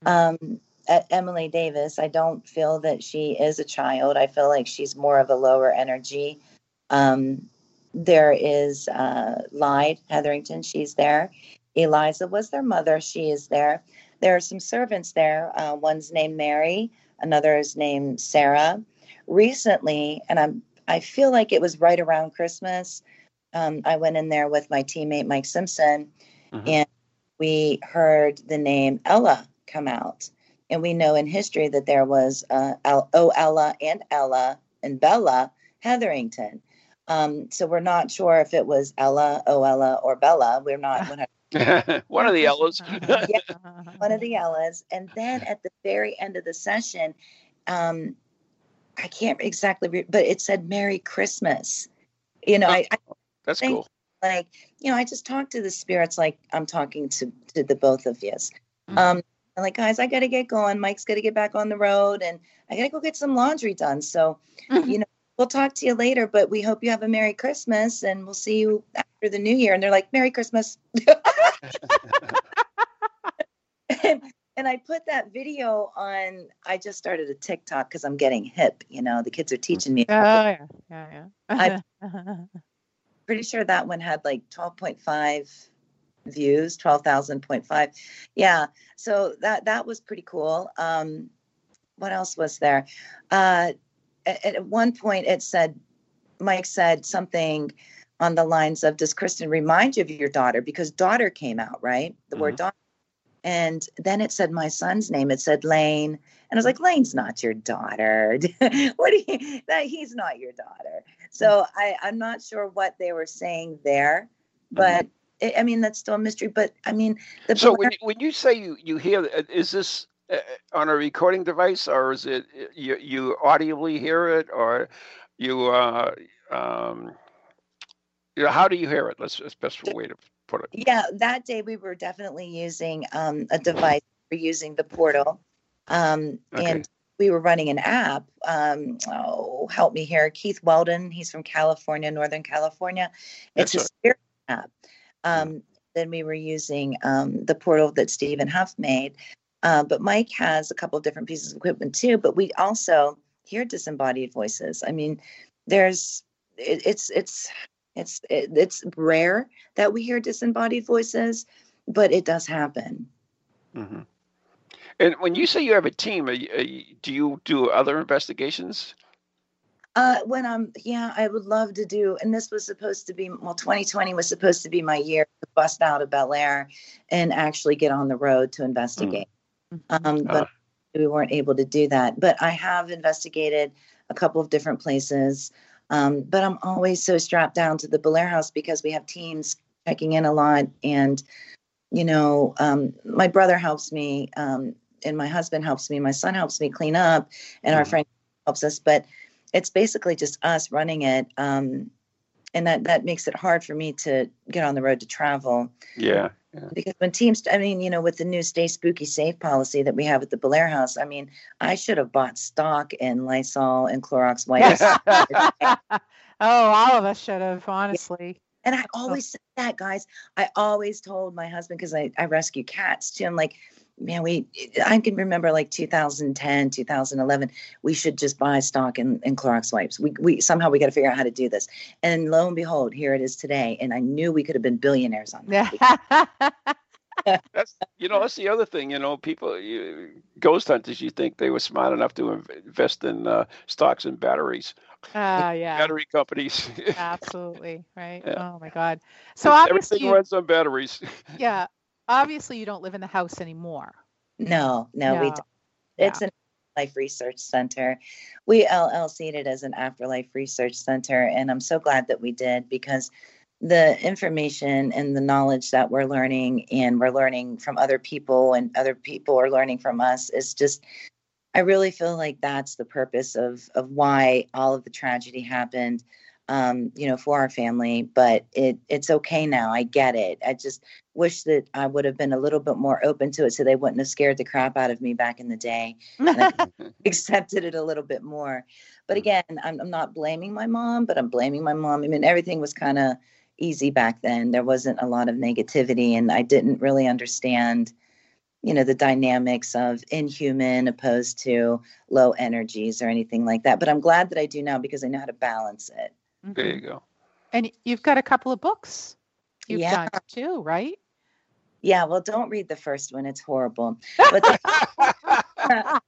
Um, at Emily Davis, I don't feel that she is a child. I feel like she's more of a lower energy. Um, there is uh, Lyde Hetherington, she's there. Eliza was their mother, she is there. There are some servants there. Uh, one's named Mary, another is named Sarah. Recently, and I'm I feel like it was right around Christmas. Um, I went in there with my teammate Mike Simpson, Mhm. and we heard the name Ella come out. And we know in history that there was uh, El- O. Ella and Ella and Bella Hetherington. Um, so we're not sure if it was Ella, O. Ella, or Bella. We're not *laughs* 100 *laughs* One of the Ellas. yeah, *laughs* one of the Ellas. And then at the very end of the session, um, I can't exactly, re- but it said Merry Christmas. You know, I, I That's Thank cool. like, you know, I just talk to the spirits like I'm talking to to the both of you. Mhm. Um, I'm like, guys, I got to get going. Mike's got to get back on the road, and I got to go get some laundry done. So, you know, we'll talk to you later. But we hope you have a Merry Christmas, and we'll see you after the New Year. And they're like, Merry Christmas. *laughs* *laughs* and, I put that video on. I just started a TikTok because I'm getting hip. You know, the kids are teaching me. Oh yeah, yeah, yeah. *laughs* pretty sure that one had like 12.5 views 12,000.5 yeah so that that was pretty cool um what else was there uh at, at one point it said mike said something on the lines of does kristen remind you of your daughter because daughter came out right the word daughter and then it said my son's name. It said lane. And i was like lane's not your daughter. *laughs* What do you that he's not your daughter. So I, I'm not sure what they were saying there, but I I mean that's still a mystery. But I mean, the So when you, when you say you you hear, uh, is this uh, on a recording device or is it uh, you you audibly hear it or you uh um you know, how do you hear it? Let's that's best way to yeah, that day we were definitely using um, a device. We're using the portal, um, Okay. and we were running an app. Um, oh, help me here, Keith Weldon. He's from California, Northern California. It's That's a right. spirit app. Um, Then we were using um, the portal that Stephen Huff made. Uh, but Mike has a couple of different pieces of equipment too. But we also hear disembodied voices. I mean, there's it, it's it's it's it, it's rare that we hear disembodied voices, but it does happen. hmm And when you say you have a team, are you, are you- do you do other investigations? Uh, when I'm, yeah, I would love to do, and this was supposed to be, well, 2020 was supposed to be my year to bust out of Bellaire and actually get on the road to investigate. Um, but we weren't able to do that. But I have investigated a couple of different places. Um, but I'm always so strapped down to the Bellaire House because we have teams checking in a lot. And, you know, um, my brother helps me, um, and my husband helps me, my son helps me clean up, and our Mhm. friend helps us. But it's basically just us running it. Um, and that, that makes it hard for me to get on the road to travel Yeah. yeah. because when teams i mean you know with the new stay spooky safe policy that we have at the Bellaire house i mean i should have bought stock in lysol and clorox wipes *laughs* oh, all of us should have, honestly. and i always said that guys i always told my husband because I, I rescue cats too i'm like man we i can remember like 2010 2011 we should just buy stock in, in clorox wipes we, we somehow we got to figure out how to do this and lo and behold here it is today and i knew we could have been billionaires on that Yeah. *laughs* that's you know that's the other thing. You know, people you, ghost hunters. You think they were smart enough to invest in uh, stocks and batteries, Ah, yeah. *laughs* battery companies. *laughs* Absolutely. Right. Yeah. Oh my God. So obviously, everything you, runs on batteries. yeah. Obviously, you don't live in the house anymore. No, no, we don't. It's an life research center. We LLC'd it as an afterlife research center, and I'm so glad that we did because the information and the knowledge that we're learning and we're learning from other people and other people are learning from us is just I really feel like that's the purpose of of why all of the tragedy happened um you know for our family but it it's okay now I get it I just wish that I would have been a little bit more open to it so they wouldn't have scared the crap out of me back in the day *laughs* *laughs* accepted it a little bit more. But Mhm. again, I'm, I'm not blaming my mom, but I'm blaming my mom. I mean, everything was kind of easy back then. There wasn't a lot of negativity, and I didn't really understand, you know, the dynamics of inhuman opposed to low energies or anything like that. But I'm glad that I do now because I know how to balance it. There you Mhm. go. And you've got a couple of books you've Yeah. done too, right? Yeah, well, don't read the first one; it's horrible. But the- *laughs*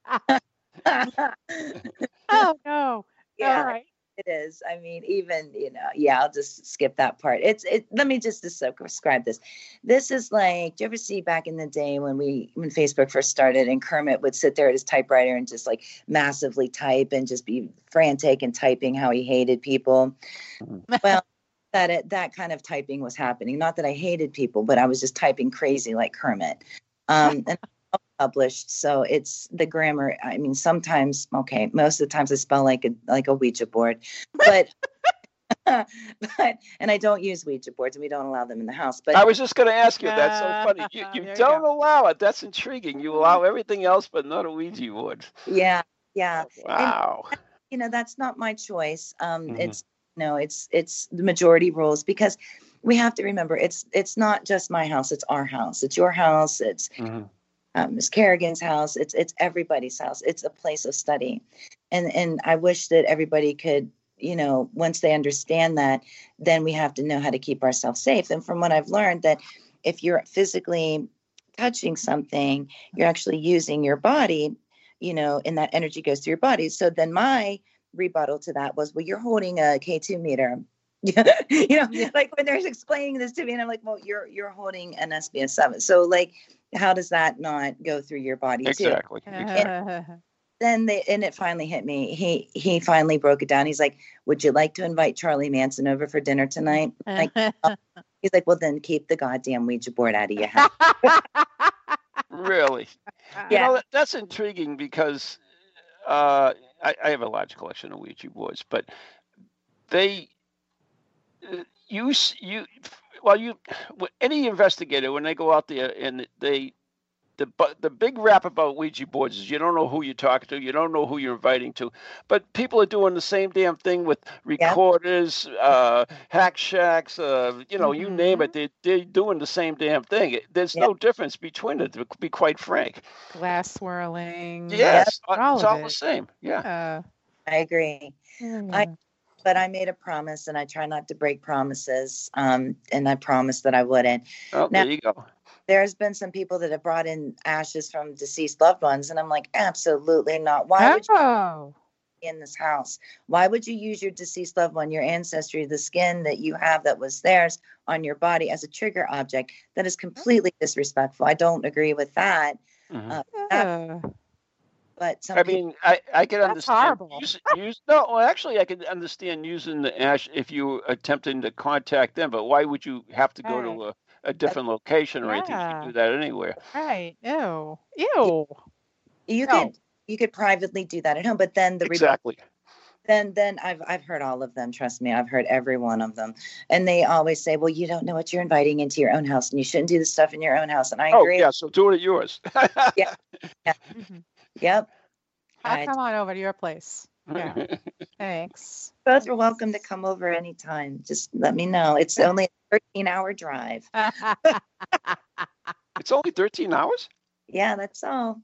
*laughs* oh no. yeah, All right. It is. I mean, even you know, yeah. I'll just skip that part. It's it. Let me just des- describe this. This is like. Do you ever see back in the day when we when Facebook first started and Kermit would sit there at his typewriter and just like massively type and just be frantic and typing how he hated people. well, that it, that kind of typing was happening. Not that I hated people, but I was just typing crazy like Kermit. *laughs* Um, and published so it's the grammar i mean sometimes okay most of the times i spell like a like a ouija board but *laughs* but and i don't use ouija boards and we don't allow them in the house but I was just going to ask you. That's so funny. You, *laughs* you don't go. allow it. That's intriguing. You allow everything else, but not a Ouija board. yeah yeah Wow. you know that's not my choice um Mhm. it's no it's it's the majority rules because we have to remember it's it's not just my house it's our house it's your house it's Mhm. Um, Miss Kerrigan's house. It's it's everybody's house. It's a place of study, and and I wish that everybody could, you know, once they understand that, then we have to know how to keep ourselves safe. And from what I've learned, that if you're physically touching something, you're actually using your body, you know, and that energy goes through your body. So then my rebuttal to that was, well, you're holding a K2 meter. *laughs* you know, Yeah. like when they're explaining this to me, and I'm like, well, you're you're holding an SBS seven. So like how does that not go through your body too? Exactly. exactly. Then they and it finally hit me. He he finally broke it down. He's like, "Would you like to invite Charlie Manson over for dinner tonight?" Like *laughs* he's like, "Well, then keep the goddamn Ouija board out of your house." *laughs* Really. You Yeah. know, that, that's intriguing because uh, I, I have a large collection of Ouija boards, but they uh, use you well you any investigator when they go out there and they the bu- the big rap about Ouija boards is you don't know who you're talking to, you don't know who you're inviting to, but people are doing the same damn thing with recorders, uh, hack shacks, uh, you know, you name it. They they're doing the same damn thing. There's Yeah. no difference between it, to be quite frank. Glass swirling. Yes, uh, all it's of all the same. Yeah. Yeah. I agree. I- But I made a promise, and I try not to break promises. Um, and I promised that I wouldn't. Oh, Now- there you go. There's been some people that have brought in ashes from deceased loved ones, and I'm like, absolutely not. Why would you oh. in this house? Why would you use your deceased loved one, your ancestry, the skin that you have that was theirs on your body as a trigger object? That is completely disrespectful. I don't agree with that. Mhm. Uh, Yeah. But some I people, mean, I, I can That's understand. horrible. Use, use, no, well, actually, I can understand using the ash if you were attempting to contact them, but why would you have to go to a, a different location or anything? You can do that anywhere. Right. Ew. Ew. you no. could you could privately do that at home. But then the rebuttal Exactly. then then I've I've heard all of them. Trust me, I've heard every one of them, and they always say, "Well, you don't know what you're inviting into your own house, and you shouldn't do the stuff in your own house." And I Oh, agree. yeah, so do it at yours. *laughs* Mhm. Yep. I'll Right. come on over to your place. Yeah. *laughs* Thanks. Both are welcome to come over anytime. Just let me know. It's only a 13 hour drive. *laughs* it's only 13 hours? Yeah, that's all.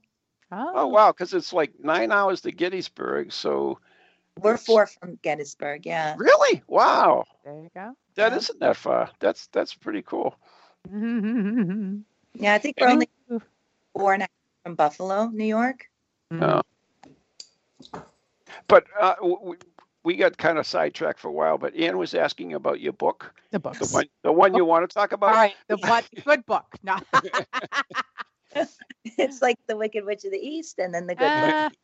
Oh, oh wow, because it's like nine hours to Gettysburg. So, We're four from Gettysburg. Yeah. really? Wow. There you go. That Yeah. not that far. That's that's pretty cool. *laughs* Yeah, I think we're only four and a half from Buffalo, New York. Uh, but uh, w- we got kind of sidetracked for a while. But Ann was asking about your book, the the one, the one you want to talk about. right, the what? Good book. No. *laughs* it's like the Wicked Witch of the East, and then the Good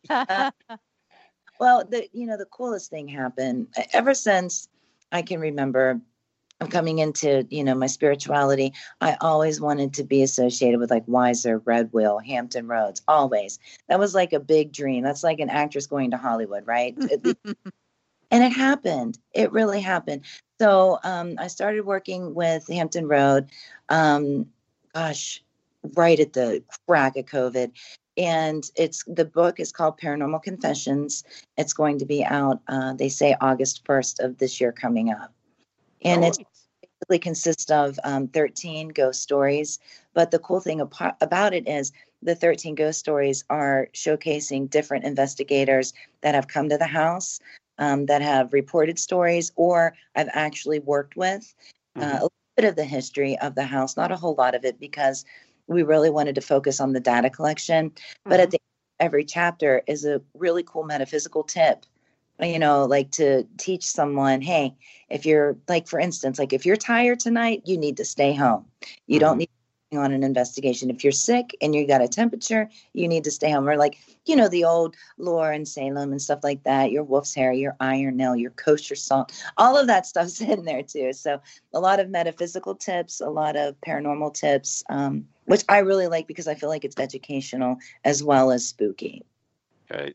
Witch. Well, the you know the coolest thing happened ever since I can remember. I'm coming into you know my spirituality. I always wanted to be associated with like Weiser, Red Wheel, Hampton Roads. Always that was like a big dream. That's like an actress going to Hollywood, right? *laughs* And it happened. It really happened. So um, I started working with Hampton Road. Um, gosh, right at the crack of COVID. And it's the book is called Paranormal Confessions. It's going to be out, uh, they say August 1st of this year coming up. And Oh, it's basically consists of um, 13 ghost stories. But the cool thing about it is the 13 ghost stories are showcasing different investigators that have come to the house, um, that have reported stories, or I've actually worked with. Uh, Mhm. a little bit of the history of the house, not a whole lot of it, because we really wanted to focus on the data collection. But at the every chapter is a really cool metaphysical tip you know like to teach someone hey if you're like for instance like if you're tired tonight you need to stay home. You don't need on an investigation. If you're sick and you got a temperature you need to stay home. Or like you know the old lore and salem and stuff like that your wolf's hair your iron nail your kosher salt all of that stuff's *laughs* in there too. So a lot of metaphysical tips a lot of paranormal tips um, which i really like because i feel like it's educational as well as spooky. Okay.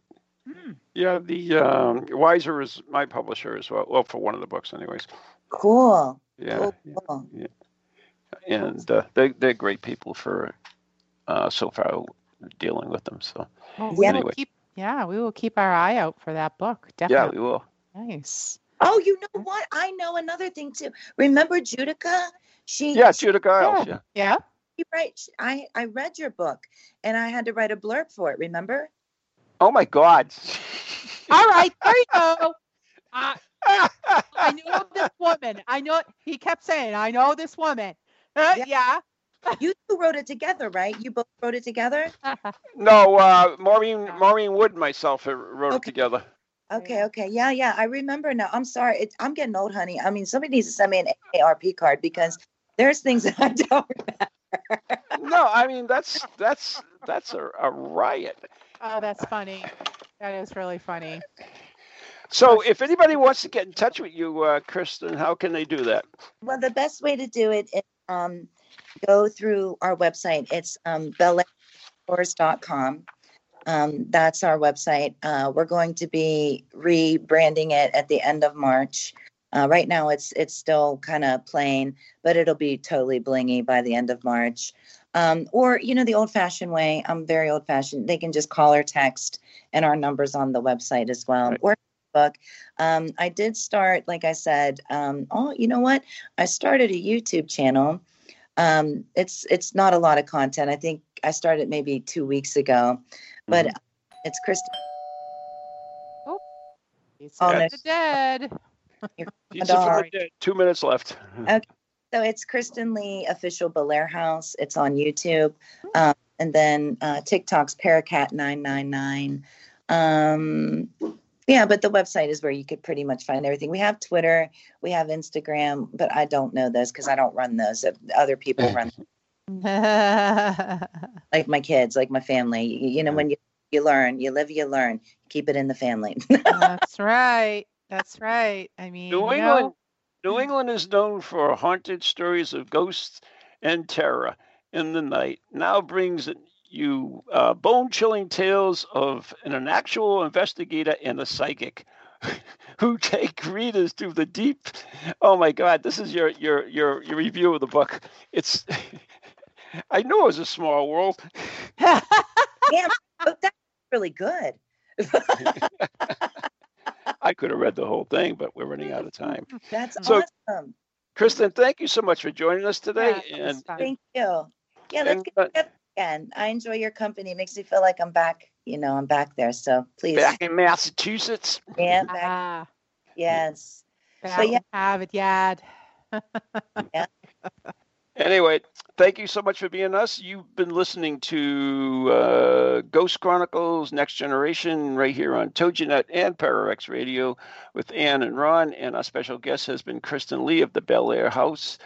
Mm. Yeah, the um, Weiser is my publisher as well. Well, for one of the books, anyways. cool Yeah, cool, cool. and uh, they they're great people for uh, so far dealing with them. So Well, we Yeah. will Anyway. keep, yeah, we will keep our eye out for that book. Definitely. Yeah, we will. Nice. Oh, you know what? I know another thing too. Remember Judika? She Yeah, she, Judika Illes. Yeah. Yeah. she write, I I read your book and I had to write a blurb for it. Remember? Oh my God. *laughs* All right. There you go. *laughs* I, I know this woman. I know. He kept saying, "I know this woman." Uh, yeah. You two wrote it together, right? You both wrote it together. *laughs* no, uh, Maureen Maureen Wood and myself uh, wrote it together. Okay, okay, yeah, yeah. I remember now. I'm sorry. It, I'm getting old, honey. I mean, somebody needs to send me an ARP card because there's things that I don't remember. No, I mean that's that's that's a, a riot. Oh, that's funny. That is really funny. So, if anybody wants to get in touch with you, uh, Kristen, how can they do that? Well, the best way to do it is um, go through our website. It's um, bellecours.com. Um, that's our website. Uh, we're going to be rebranding it at the end of March. Uh, right now, it's it's still kind of plain, but it'll be totally blingy by the end of March. Um, or you know, the old-fashioned way. I'm very old-fashioned. They can just call or text, and our numbers on the website as well. Right. Or book. Um, I did start, like I said. Um, oh, you know what? I started a YouTube channel. Um, it's it's not a lot of content. I think I started maybe two weeks ago, but it's Kristen. He's Oh, from no. the dead. Pizza for the Sorry. dead. Two minutes left. So it's Kristen Lee official Bellaire House. It's on YouTube, um, and then uh, TikTok's Paracat nine nine nine. Um, yeah, but the website is where you could pretty much find everything. We have Twitter, we have Instagram, but I don't know those because I don't run those. Other people run, *laughs* *laughs* like my kids, like my family. You, you know, when you you learn, you live, you learn. Keep it in the family. *laughs* That's right. That's right. I mean, New you England, know, New England is known for haunted stories of ghosts and terror in the night. Now brings you uh, bone-chilling tales of an, an actual investigator and a psychic *laughs* who take readers to the deep. Oh my God! This is your your your your review of the book. It's. *laughs* I knew it was a small world. *laughs* yeah, but that's really good. I could have read the whole thing, but we're running out of *laughs* time. That's So- awesome. Kristen, thank you so much for joining us today. Yeah, it was and. Thank you. Yeah, let's and, get uh, together again. I enjoy your company. It makes me feel like I'm back. You know, I'm back there. So please, back in Massachusetts. yeah, back, ah, yes. back yeah. have it, Yad. Anyway, thank you so much for being us. You've been listening to uh, Ghost Chronicles Next Generation right here on TogiNet and ParaX Radio with Ann and Ron. And our special guest has been Kristen Lee of the Bellaire House.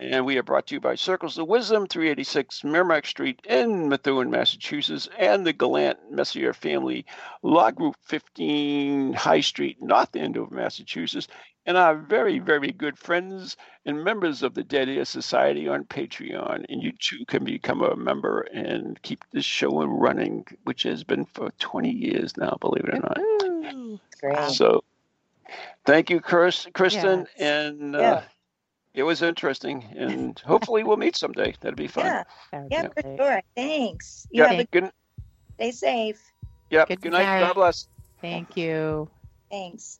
And we are brought to you by Circles of Wisdom, 386 Merrimack Street in Methuen, Massachusetts, and the Gallant Messier Family Law Group, 15 High Street, North Andover, Massachusetts, and our very, very good friends and members of the Dead Air Society on Patreon. And you too can become a member and keep this show running, which has been for 20 years now, believe it or not. Great. So thank you, Chris, Kristen, Yes. and uh, Yeah. It was interesting. And hopefully we'll meet someday. That'd be fun. Yeah, That yeah, for sure. Thanks. You Yeah. have a Good. stay safe. Yep. Good Good, night. night. God bless. Thank you. Thanks.